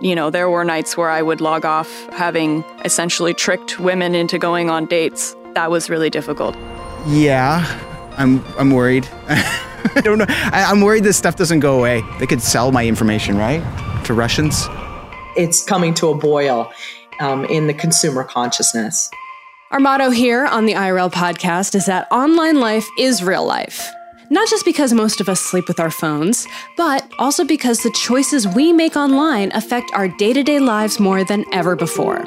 you know, there were nights where I would log off having essentially tricked women into going on dates. That was really difficult. Yeah, I'm I'm worried. I don't know. I, I'm worried this stuff doesn't go away. They could sell my information, right, to Russians. It's coming to a boil um, in the consumer consciousness. Our motto here on the IRL podcast is that online life is real life. Not just because most of us sleep with our phones, but also because the choices we make online affect our day to day lives more than ever before.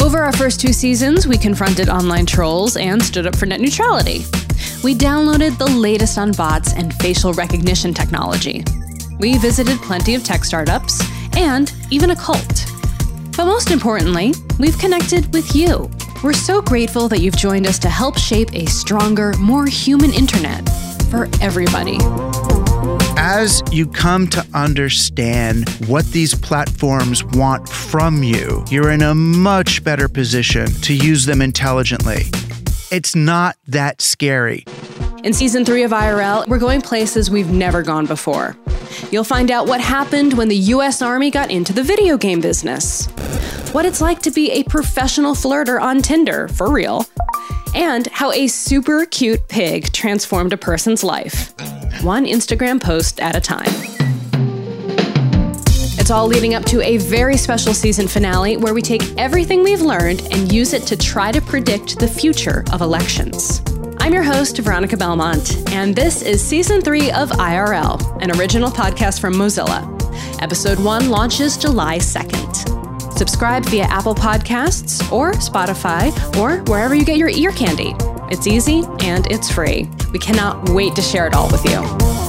Over our first two seasons, we confronted online trolls and stood up for net neutrality. We downloaded the latest on bots and facial recognition technology. We visited plenty of tech startups and even a cult. But most importantly, we've connected with you. We're so grateful that you've joined us to help shape a stronger, more human internet for everybody. As you come to understand what these platforms want from you, you're in a much better position to use them intelligently. It's not that scary. In season three of IRL, we're going places we've never gone before. You'll find out what happened when the US Army got into the video game business, what it's like to be a professional flirter on Tinder, for real, and how a super cute pig transformed a person's life, one Instagram post at a time. It's all leading up to a very special season finale where we take everything we've learned and use it to try to predict the future of elections. I'm your host, Veronica Belmont, and this is season three of IRL, an original podcast from Mozilla. Episode one launches July 2nd. Subscribe via Apple Podcasts or Spotify or wherever you get your ear candy. It's easy and it's free. We cannot wait to share it all with you.